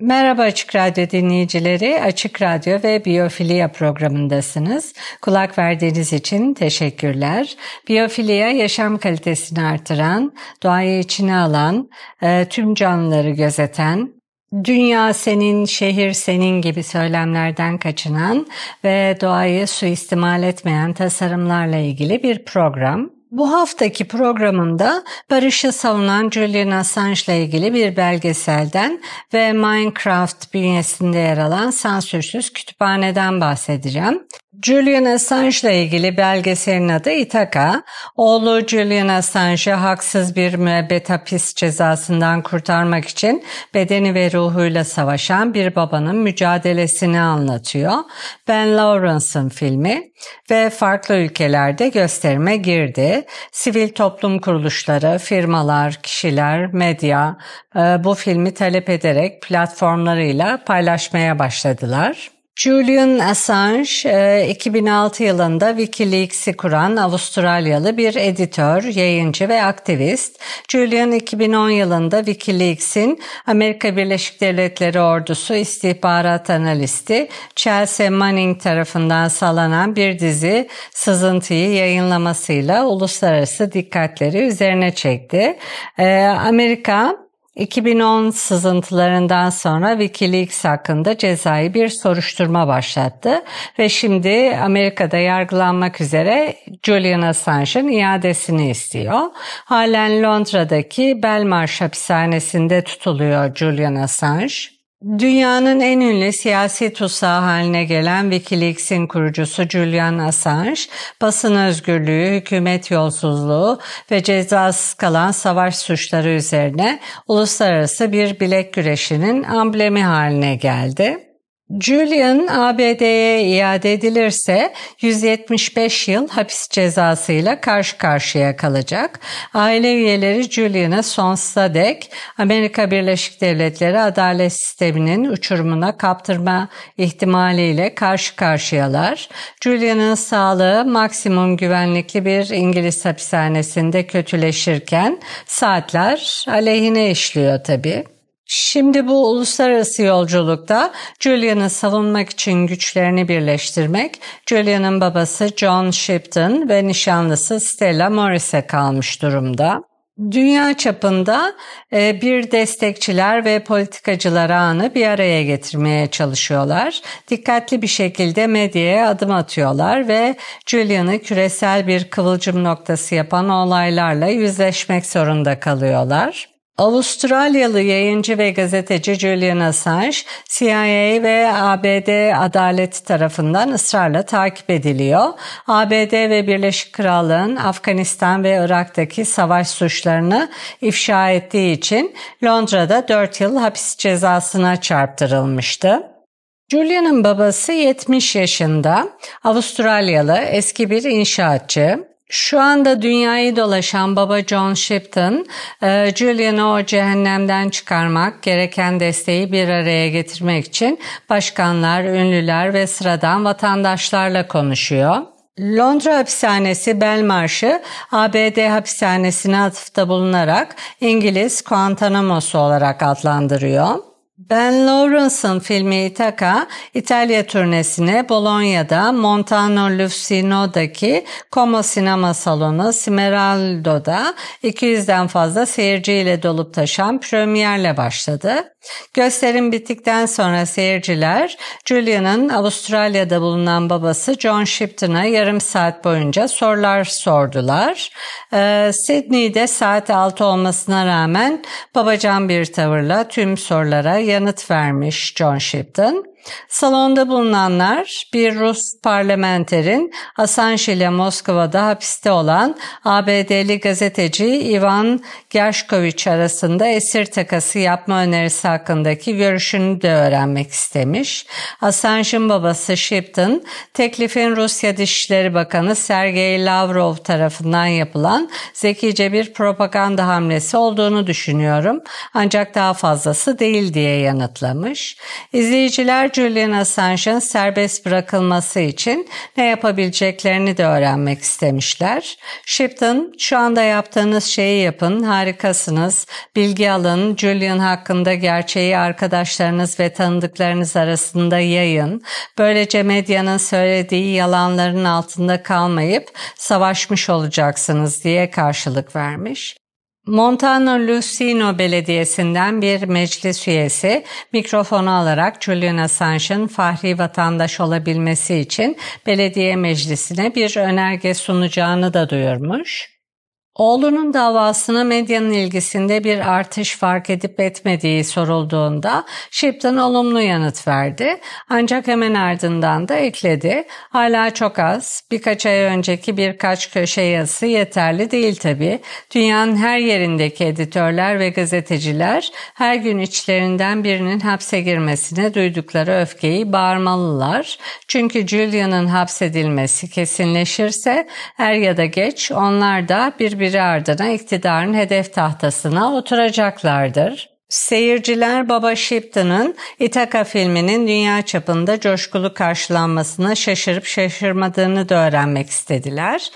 Merhaba Açık Radyo dinleyicileri. Açık Radyo ve Biyofilya programındasınız. Kulak verdiğiniz için teşekkürler. Biyofilya yaşam kalitesini artıran, doğayı içine alan, e, tüm canlıları gözeten, Dünya senin, şehir senin gibi söylemlerden kaçınan ve doğayı suistimal etmeyen tasarımlarla ilgili bir program. Bu haftaki programımda barışı savunan Julian Assange ile ilgili bir belgeselden ve Minecraft bünyesinde yer alan sansürsüz kütüphaneden bahsedeceğim. Julian Assange ile ilgili belgeselin adı Ithaca. Oğlu Julian Assange'ı haksız bir müebbet hapis cezasından kurtarmak için bedeni ve ruhuyla savaşan bir babanın mücadelesini anlatıyor. Ben Lawrence'ın filmi ve farklı ülkelerde gösterime girdi. Sivil toplum kuruluşları, firmalar, kişiler, medya e, bu filmi talep ederek platformlarıyla paylaşmaya başladılar. Julian Assange 2006 e, yılında Wikileaks'i kuran Avustralyalı bir editör, yayıncı ve aktivist. Julian 2010 yılında Wikileaks'in Amerika Birleşik Devletleri ordusu istihbarat analisti Chelsea Manning tarafından salanan bir dizi sızıntıyı yayınlamasıyla uluslararası dikkatleri üzerine çekti. E, Amerika 2010 sızıntılarından sonra Wikileaks hakkında cezai bir soruşturma başlattı ve şimdi Amerika'da yargılanmak üzere Julian Assange'ın iadesini istiyor. Halen Londra'daki Belmarsh hapishanesinde tutuluyor Julian Assange. Dünyanın en ünlü siyasi tutsağı haline gelen Wikileaks'in kurucusu Julian Assange, basın özgürlüğü, hükümet yolsuzluğu ve cezasız kalan savaş suçları üzerine uluslararası bir bilek güreşinin amblemi haline geldi. Julian ABD'ye iade edilirse 175 yıl hapis cezasıyla karşı karşıya kalacak. Aile üyeleri Julian'ı sonsuza dek Amerika Birleşik Devletleri adalet sisteminin uçurumuna kaptırma ihtimaliyle karşı karşıyalar. Julian'ın sağlığı maksimum güvenlikli bir İngiliz hapishanesinde kötüleşirken saatler aleyhine işliyor tabii. Şimdi bu uluslararası yolculukta Julian'ı savunmak için güçlerini birleştirmek, Julian'ın babası John Shipton ve nişanlısı Stella Morris'e kalmış durumda. Dünya çapında e, bir destekçiler ve politikacılar ağını bir araya getirmeye çalışıyorlar. Dikkatli bir şekilde medyaya adım atıyorlar ve Julian'ı küresel bir kıvılcım noktası yapan olaylarla yüzleşmek zorunda kalıyorlar. Avustralyalı yayıncı ve gazeteci Julian Assange, CIA ve ABD adalet tarafından ısrarla takip ediliyor. ABD ve Birleşik Krallığın Afganistan ve Irak'taki savaş suçlarını ifşa ettiği için Londra'da 4 yıl hapis cezasına çarptırılmıştı. Julian'ın babası 70 yaşında, Avustralyalı eski bir inşaatçı. Şu anda dünyayı dolaşan baba John Shipton, e, Julian'ı o cehennemden çıkarmak, gereken desteği bir araya getirmek için başkanlar, ünlüler ve sıradan vatandaşlarla konuşuyor. Londra hapishanesi Belmarsh'ı ABD hapishanesine atıfta bulunarak İngiliz Guantanamo'su olarak adlandırıyor. Ben Lawrence'ın filmi Ithaca, İtalya turnesine Bologna'da Montano Lucino'daki Como Sinema Salonu Smeraldo'da 200'den fazla seyirciyle dolup taşan premierle başladı. Gösterim bittikten sonra seyirciler Julia'nın Avustralya'da bulunan babası John Shipton'a yarım saat boyunca sorular sordular. Ee, Sydney'de saat 6 olmasına rağmen babacan bir tavırla tüm sorulara yanıt vermiş John Shipton. Salonda bulunanlar bir Rus parlamenterin Assange ile Moskova'da hapiste olan ABD'li gazeteci Ivan Gershkovich arasında esir takası yapma önerisi hakkındaki görüşünü de öğrenmek istemiş. Assange'ın babası Shipton, teklifin Rusya Dışişleri Bakanı Sergey Lavrov tarafından yapılan zekice bir propaganda hamlesi olduğunu düşünüyorum. Ancak daha fazlası değil diye yanıtlamış. İzleyiciler Julian Assange'ın serbest bırakılması için ne yapabileceklerini de öğrenmek istemişler. Shipton, şu anda yaptığınız şeyi yapın, harikasınız, bilgi alın, Julian hakkında gerçeği arkadaşlarınız ve tanıdıklarınız arasında yayın. Böylece medyanın söylediği yalanların altında kalmayıp savaşmış olacaksınız diye karşılık vermiş. Montano Lucino Belediyesi'nden bir meclis üyesi mikrofonu alarak Julian Assange'ın fahri vatandaş olabilmesi için belediye meclisine bir önerge sunacağını da duyurmuş. Oğlunun davasına medyanın ilgisinde bir artış fark edip etmediği sorulduğunda Shipton olumlu yanıt verdi. Ancak hemen ardından da ekledi. Hala çok az. Birkaç ay önceki birkaç köşe yazısı yeterli değil tabii. Dünyanın her yerindeki editörler ve gazeteciler her gün içlerinden birinin hapse girmesine duydukları öfkeyi bağırmalılar. Çünkü Julian'ın hapsedilmesi kesinleşirse er ya da geç onlar da birbirine birbiri ardına iktidarın hedef tahtasına oturacaklardır. Seyirciler Baba Shipton'ın Ithaca filminin dünya çapında coşkulu karşılanmasına şaşırıp şaşırmadığını da öğrenmek istediler.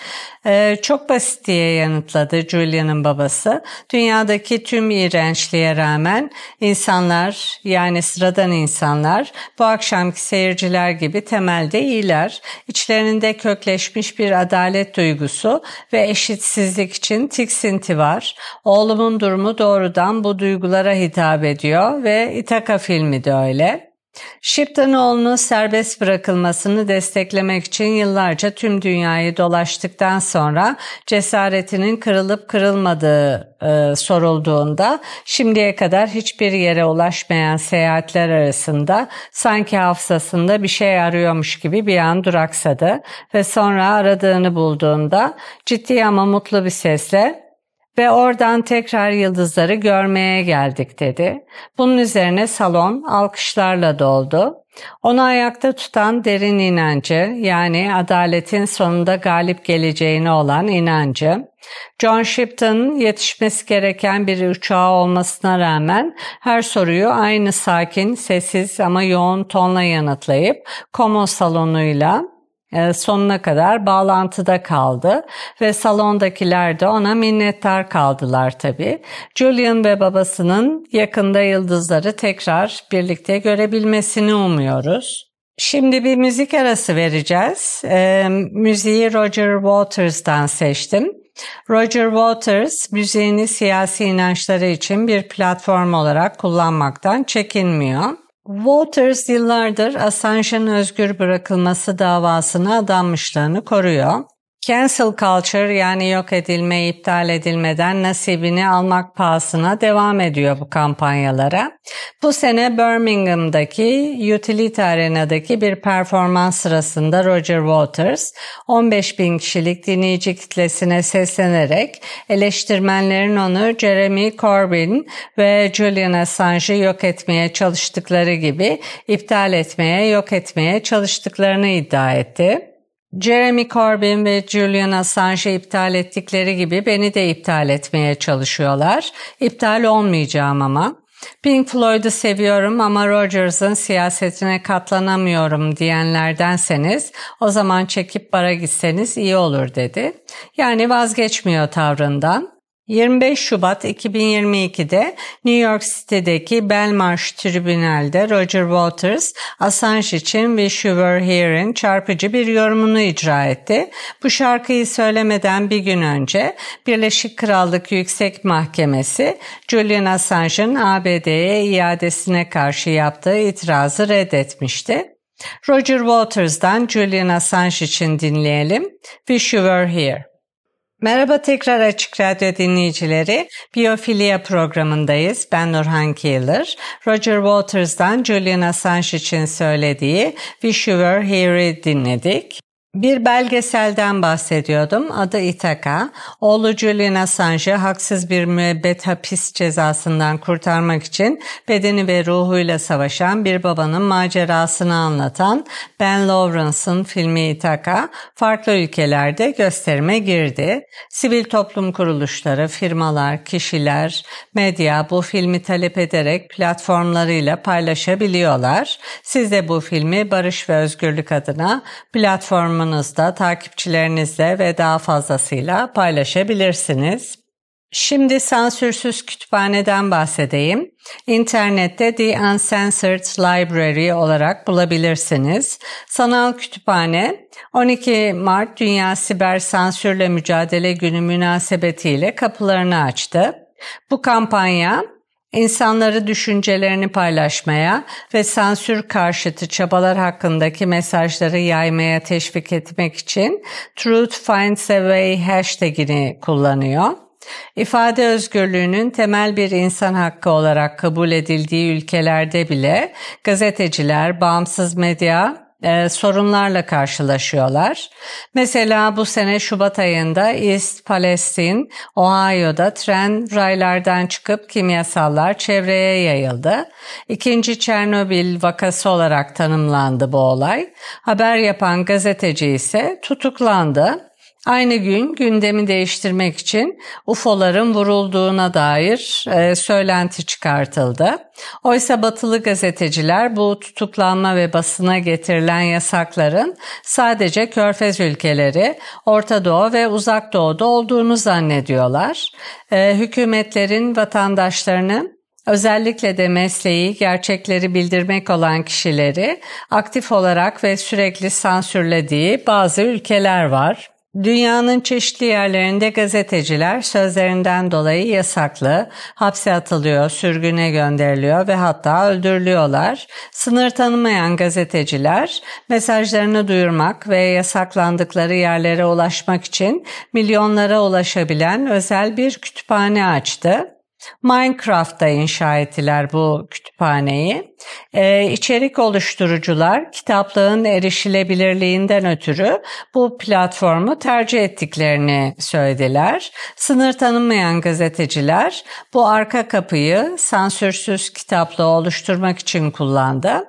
Ee, çok basit diye yanıtladı Julia'nın babası. Dünyadaki tüm iğrençliğe rağmen insanlar yani sıradan insanlar bu akşamki seyirciler gibi temelde iyiler. İçlerinde kökleşmiş bir adalet duygusu ve eşitsizlik için tiksinti var. Oğlumun durumu doğrudan bu duygulara hitap ediyor ve Itaka filmi de öyle. Shiptonoğlu'nun serbest bırakılmasını desteklemek için yıllarca tüm dünyayı dolaştıktan sonra cesaretinin kırılıp kırılmadığı e, sorulduğunda şimdiye kadar hiçbir yere ulaşmayan seyahatler arasında sanki hafızasında bir şey arıyormuş gibi bir an duraksadı ve sonra aradığını bulduğunda ciddi ama mutlu bir sesle ve oradan tekrar yıldızları görmeye geldik dedi. Bunun üzerine salon alkışlarla doldu. Onu ayakta tutan derin inancı yani adaletin sonunda galip geleceğine olan inancı, John Shipton'ın yetişmesi gereken bir uçağı olmasına rağmen her soruyu aynı sakin, sessiz ama yoğun tonla yanıtlayıp Como salonuyla sonuna kadar bağlantıda kaldı ve salondakiler de ona minnettar kaldılar tabi. Julian ve babasının yakında yıldızları tekrar birlikte görebilmesini umuyoruz. Şimdi bir müzik arası vereceğiz. E, müziği Roger Waters'dan seçtim. Roger Waters müziğini siyasi inançları için bir platform olarak kullanmaktan çekinmiyor. Waters yıllardır Assange'ın özgür bırakılması davasına adanmışlığını koruyor. Cancel culture yani yok edilme, iptal edilmeden nasibini almak pahasına devam ediyor bu kampanyalara. Bu sene Birmingham'daki Utility Arena'daki bir performans sırasında Roger Waters 15 bin kişilik dinleyici kitlesine seslenerek eleştirmenlerin onu Jeremy Corbyn ve Julian Assange'ı yok etmeye çalıştıkları gibi iptal etmeye, yok etmeye çalıştıklarını iddia etti. Jeremy Corbyn ve Julian Assange'ı iptal ettikleri gibi beni de iptal etmeye çalışıyorlar. İptal olmayacağım ama. Pink Floyd'u seviyorum ama Rogers'ın siyasetine katlanamıyorum diyenlerdenseniz o zaman çekip bara gitseniz iyi olur dedi. Yani vazgeçmiyor tavrından. 25 Şubat 2022'de New York City'deki Belmarsh Tribünal'de Roger Waters, Assange için Wish You Were Here'in çarpıcı bir yorumunu icra etti. Bu şarkıyı söylemeden bir gün önce Birleşik Krallık Yüksek Mahkemesi Julian Assange'ın ABD'ye iadesine karşı yaptığı itirazı reddetmişti. Roger Waters'dan Julian Assange için dinleyelim. Wish You Were Here. Merhaba tekrar Açık Radyo dinleyicileri. Biyofilya programındayız. Ben Nurhan Keeler. Roger Waters'dan Julian Assange için söylediği Wish You Were Here'i dinledik. Bir belgeselden bahsediyordum. Adı Ithaca. Oğlu Julian Assange'ı haksız bir müebbet hapis cezasından kurtarmak için bedeni ve ruhuyla savaşan bir babanın macerasını anlatan Ben Lawrence'ın filmi Ithaca farklı ülkelerde gösterime girdi. Sivil toplum kuruluşları, firmalar, kişiler, medya bu filmi talep ederek platformlarıyla paylaşabiliyorlar. Siz de bu filmi barış ve özgürlük adına platform platformunuzda takipçilerinizle ve daha fazlasıyla paylaşabilirsiniz. Şimdi sansürsüz kütüphaneden bahsedeyim. İnternette The Uncensored Library olarak bulabilirsiniz. Sanal kütüphane 12 Mart Dünya Siber Sansürle Mücadele Günü münasebetiyle kapılarını açtı. Bu kampanya İnsanları düşüncelerini paylaşmaya ve sansür karşıtı çabalar hakkındaki mesajları yaymaya teşvik etmek için Truth Finds a Way hashtagini kullanıyor. İfade özgürlüğünün temel bir insan hakkı olarak kabul edildiği ülkelerde bile gazeteciler, bağımsız medya e, sorunlarla karşılaşıyorlar. Mesela bu sene Şubat ayında East Palestine, Ohio'da tren raylardan çıkıp kimyasallar çevreye yayıldı. İkinci Çernobil vakası olarak tanımlandı bu olay. Haber yapan gazeteci ise tutuklandı. Aynı gün gündemi değiştirmek için UFO'ların vurulduğuna dair e, söylenti çıkartıldı. Oysa batılı gazeteciler bu tutuklanma ve basına getirilen yasakların sadece Körfez ülkeleri, Orta Doğu ve Uzak Doğu'da olduğunu zannediyorlar. E, hükümetlerin vatandaşlarını Özellikle de mesleği, gerçekleri bildirmek olan kişileri aktif olarak ve sürekli sansürlediği bazı ülkeler var. Dünyanın çeşitli yerlerinde gazeteciler sözlerinden dolayı yasaklı, hapse atılıyor, sürgüne gönderiliyor ve hatta öldürülüyorlar. Sınır tanımayan gazeteciler mesajlarını duyurmak ve yasaklandıkları yerlere ulaşmak için milyonlara ulaşabilen özel bir kütüphane açtı. Minecraft'ta inşa ettiler bu kütüphaneyi. Ee, içerik oluşturucular kitaplığın erişilebilirliğinden ötürü bu platformu tercih ettiklerini söylediler. Sınır tanınmayan gazeteciler bu arka kapıyı sansürsüz kitaplığı oluşturmak için kullandı.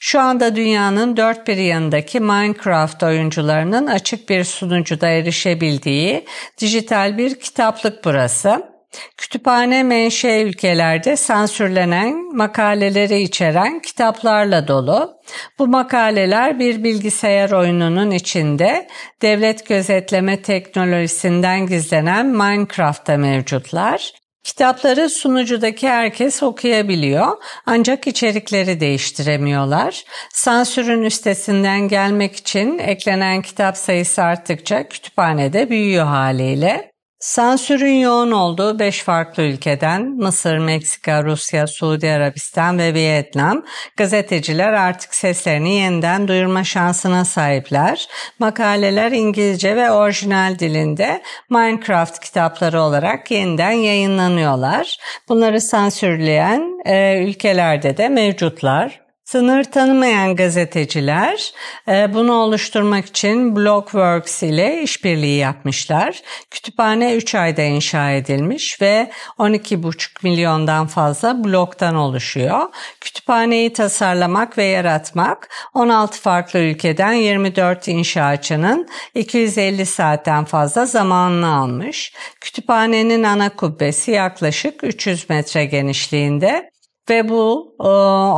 Şu anda dünyanın dört bir yanındaki Minecraft oyuncularının açık bir sunucuda erişebildiği dijital bir kitaplık burası. Kütüphane menşe ülkelerde sansürlenen makaleleri içeren kitaplarla dolu. Bu makaleler bir bilgisayar oyununun içinde devlet gözetleme teknolojisinden gizlenen Minecraft'ta mevcutlar. Kitapları sunucudaki herkes okuyabiliyor ancak içerikleri değiştiremiyorlar. Sansürün üstesinden gelmek için eklenen kitap sayısı arttıkça kütüphanede büyüyor haliyle. Sansürün yoğun olduğu 5 farklı ülkeden Mısır, Meksika, Rusya, Suudi Arabistan ve Vietnam gazeteciler artık seslerini yeniden duyurma şansına sahipler. Makaleler İngilizce ve orijinal dilinde Minecraft kitapları olarak yeniden yayınlanıyorlar. Bunları sansürleyen e, ülkelerde de mevcutlar. Sınır tanımayan gazeteciler e, bunu oluşturmak için Blockworks ile işbirliği yapmışlar. Kütüphane 3 ayda inşa edilmiş ve 12,5 milyondan fazla bloktan oluşuyor. Kütüphaneyi tasarlamak ve yaratmak 16 farklı ülkeden 24 inşaatçının 250 saatten fazla zamanını almış. Kütüphanenin ana kubbesi yaklaşık 300 metre genişliğinde ve bu e,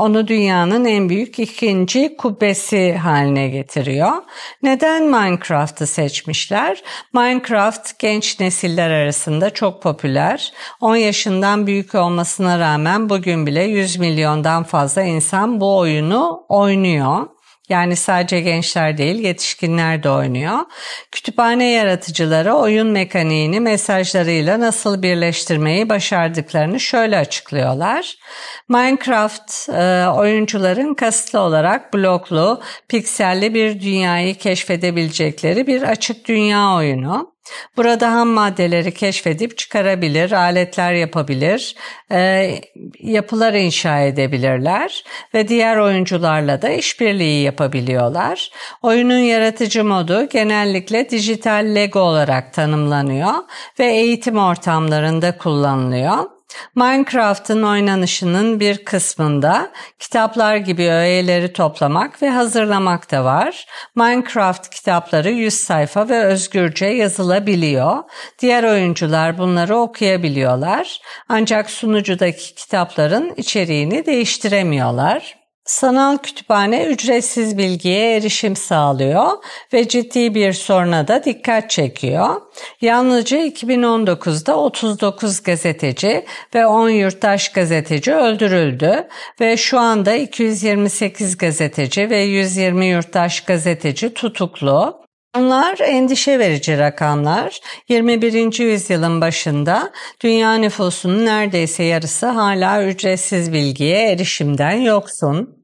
onu dünyanın en büyük ikinci kubbesi haline getiriyor. Neden Minecraft'ı seçmişler? Minecraft genç nesiller arasında çok popüler. 10 yaşından büyük olmasına rağmen bugün bile 100 milyondan fazla insan bu oyunu oynuyor. Yani sadece gençler değil yetişkinler de oynuyor. Kütüphane yaratıcıları oyun mekaniğini mesajlarıyla nasıl birleştirmeyi başardıklarını şöyle açıklıyorlar. Minecraft e, oyuncuların kasıtlı olarak bloklu, pikselli bir dünyayı keşfedebilecekleri bir açık dünya oyunu. Burada ham maddeleri keşfedip çıkarabilir, aletler yapabilir, e, yapılar inşa edebilirler ve diğer oyuncularla da işbirliği yapabiliyorlar. Oyunun yaratıcı modu genellikle dijital Lego olarak tanımlanıyor ve eğitim ortamlarında kullanılıyor. Minecraft'ın oynanışının bir kısmında kitaplar gibi öğeleri toplamak ve hazırlamak da var. Minecraft kitapları 100 sayfa ve özgürce yazılabiliyor. Diğer oyuncular bunları okuyabiliyorlar. Ancak sunucudaki kitapların içeriğini değiştiremiyorlar. Sanal kütüphane ücretsiz bilgiye erişim sağlıyor ve ciddi bir soruna da dikkat çekiyor. Yalnızca 2019'da 39 gazeteci ve 10 yurttaş gazeteci öldürüldü ve şu anda 228 gazeteci ve 120 yurttaş gazeteci tutuklu. Bunlar endişe verici rakamlar. 21. yüzyılın başında dünya nüfusunun neredeyse yarısı hala ücretsiz bilgiye erişimden yoksun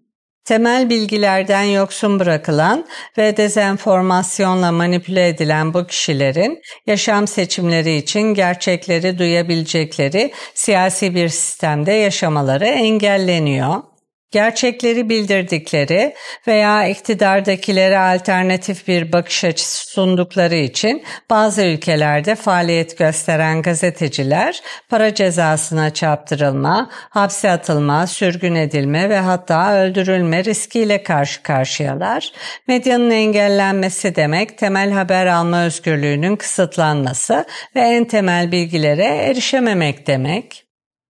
temel bilgilerden yoksun bırakılan ve dezenformasyonla manipüle edilen bu kişilerin yaşam seçimleri için gerçekleri duyabilecekleri siyasi bir sistemde yaşamaları engelleniyor gerçekleri bildirdikleri veya iktidardakilere alternatif bir bakış açısı sundukları için bazı ülkelerde faaliyet gösteren gazeteciler para cezasına çarptırılma, hapse atılma, sürgün edilme ve hatta öldürülme riskiyle karşı karşıyalar. Medyanın engellenmesi demek temel haber alma özgürlüğünün kısıtlanması ve en temel bilgilere erişememek demek.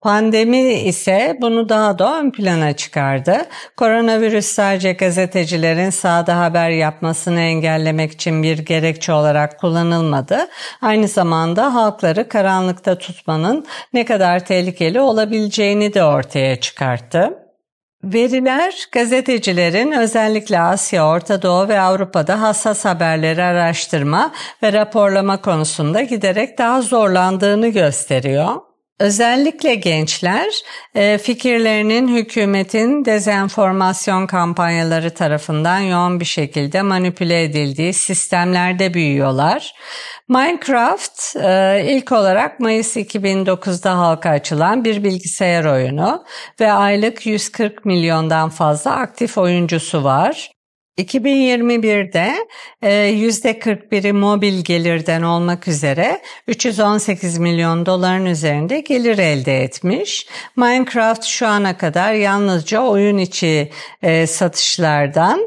Pandemi ise bunu daha da ön plana çıkardı. Koronavirüs sadece gazetecilerin sahada haber yapmasını engellemek için bir gerekçe olarak kullanılmadı. Aynı zamanda halkları karanlıkta tutmanın ne kadar tehlikeli olabileceğini de ortaya çıkarttı. Veriler gazetecilerin özellikle Asya, Orta Doğu ve Avrupa'da hassas haberleri araştırma ve raporlama konusunda giderek daha zorlandığını gösteriyor. Özellikle gençler e, fikirlerinin hükümetin dezenformasyon kampanyaları tarafından yoğun bir şekilde manipüle edildiği sistemlerde büyüyorlar. Minecraft e, ilk olarak Mayıs 2009'da halka açılan bir bilgisayar oyunu ve aylık 140 milyondan fazla aktif oyuncusu var. 2021'de %41'i e, mobil gelirden olmak üzere 318 milyon doların üzerinde gelir elde etmiş. Minecraft şu ana kadar yalnızca oyun içi e, satışlardan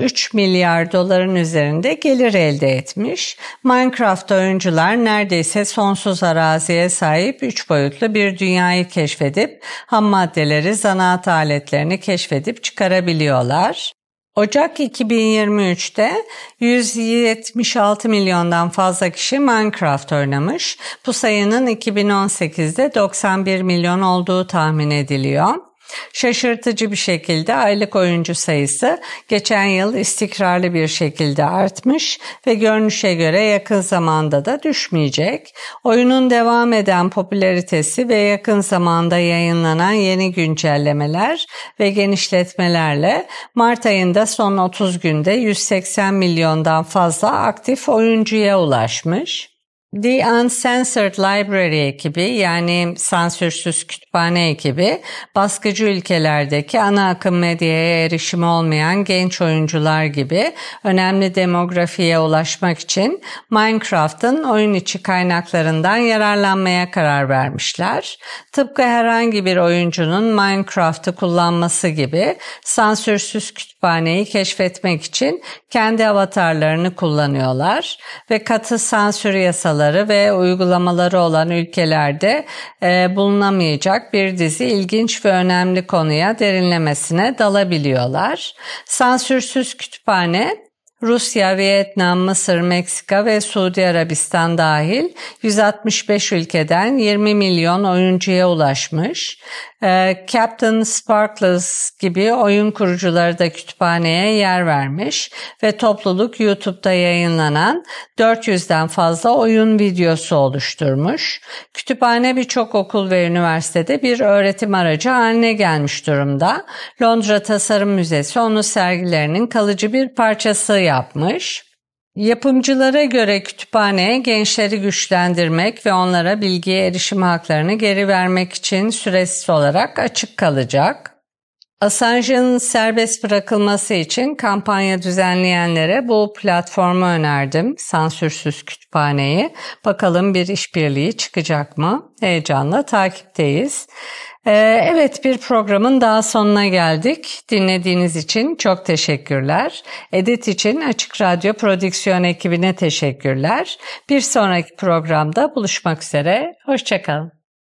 3 e, milyar doların üzerinde gelir elde etmiş. Minecraft oyuncular neredeyse sonsuz araziye sahip 3 boyutlu bir dünyayı keşfedip ham maddeleri, zanaat aletlerini keşfedip çıkarabiliyorlar. Ocak 2023'te 176 milyondan fazla kişi Minecraft oynamış. Bu sayının 2018'de 91 milyon olduğu tahmin ediliyor. Şaşırtıcı bir şekilde aylık oyuncu sayısı geçen yıl istikrarlı bir şekilde artmış ve görünüşe göre yakın zamanda da düşmeyecek. Oyunun devam eden popülaritesi ve yakın zamanda yayınlanan yeni güncellemeler ve genişletmelerle Mart ayında son 30 günde 180 milyondan fazla aktif oyuncuya ulaşmış. The Uncensored Library ekibi yani sansürsüz kütüphane ekibi baskıcı ülkelerdeki ana akım medyaya erişimi olmayan genç oyuncular gibi önemli demografiye ulaşmak için Minecraft'ın oyun içi kaynaklarından yararlanmaya karar vermişler. Tıpkı herhangi bir oyuncunun Minecraft'ı kullanması gibi sansürsüz kütüphaneyi keşfetmek için kendi avatarlarını kullanıyorlar ve katı sansür yasaları yasaları ve uygulamaları olan ülkelerde e, bulunamayacak bir dizi ilginç ve önemli konuya derinlemesine dalabiliyorlar. Sansürsüz kütüphane Rusya, Vietnam, Mısır, Meksika ve Suudi Arabistan dahil 165 ülkeden 20 milyon oyuncuya ulaşmış. Ee, Captain Sparkles gibi oyun kurucuları da kütüphaneye yer vermiş ve topluluk YouTube'da yayınlanan 400'den fazla oyun videosu oluşturmuş. Kütüphane birçok okul ve üniversitede bir öğretim aracı haline gelmiş durumda. Londra Tasarım Müzesi onu sergilerinin kalıcı bir parçası yapmış. Yapımcılara göre kütüphane gençleri güçlendirmek ve onlara bilgiye erişim haklarını geri vermek için süresiz olarak açık kalacak. Assange'ın serbest bırakılması için kampanya düzenleyenlere bu platformu önerdim. Sansürsüz kütüphaneyi. Bakalım bir işbirliği çıkacak mı? Heyecanla takipteyiz. Ee, evet bir programın daha sonuna geldik. Dinlediğiniz için çok teşekkürler. Edit için Açık Radyo Prodüksiyon ekibine teşekkürler. Bir sonraki programda buluşmak üzere. Hoşçakalın.